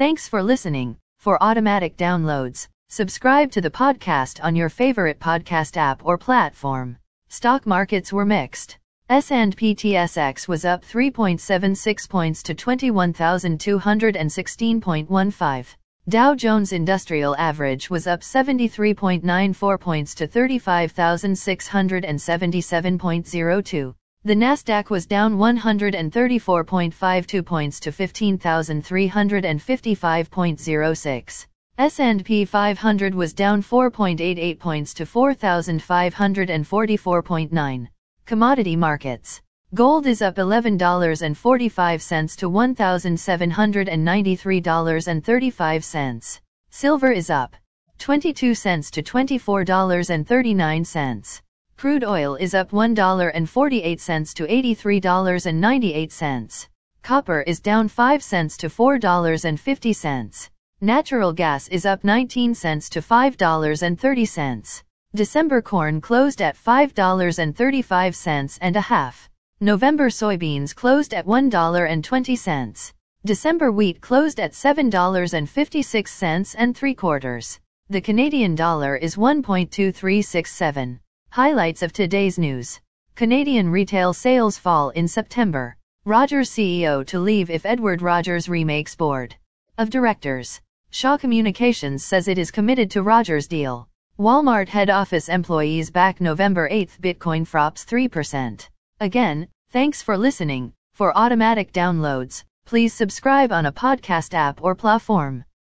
Thanks for listening. For automatic downloads, subscribe to the podcast on your favorite podcast app or platform. Stock markets were mixed. S&P TSX was up 3.76 points to 21,216.15. Dow Jones Industrial Average was up 73.94 points to 35,677.02. The Nasdaq was down 134.52 points to 15,355.06. S&P 500 was down 4.88 points to 4,544.9. Commodity markets. Gold is up $11.45 to $1,793.35. Silver is up 22 cents to $24.39. Crude oil is up $1.48 to $83.98. Copper is down 5 cents to $4.50. Natural gas is up 19 cents to $5.30. December corn closed at $5.35 and a half. November soybeans closed at $1.20. December wheat closed at $7.56 and 3 quarters. The Canadian dollar is 1.2367. Highlights of today's news. Canadian retail sales fall in September. Rogers CEO to leave if Edward Rogers remakes board of directors. Shaw Communications says it is committed to Rogers deal. Walmart head office employees back November 8 Bitcoin frops 3%. Again, thanks for listening. For automatic downloads, please subscribe on a podcast app or platform.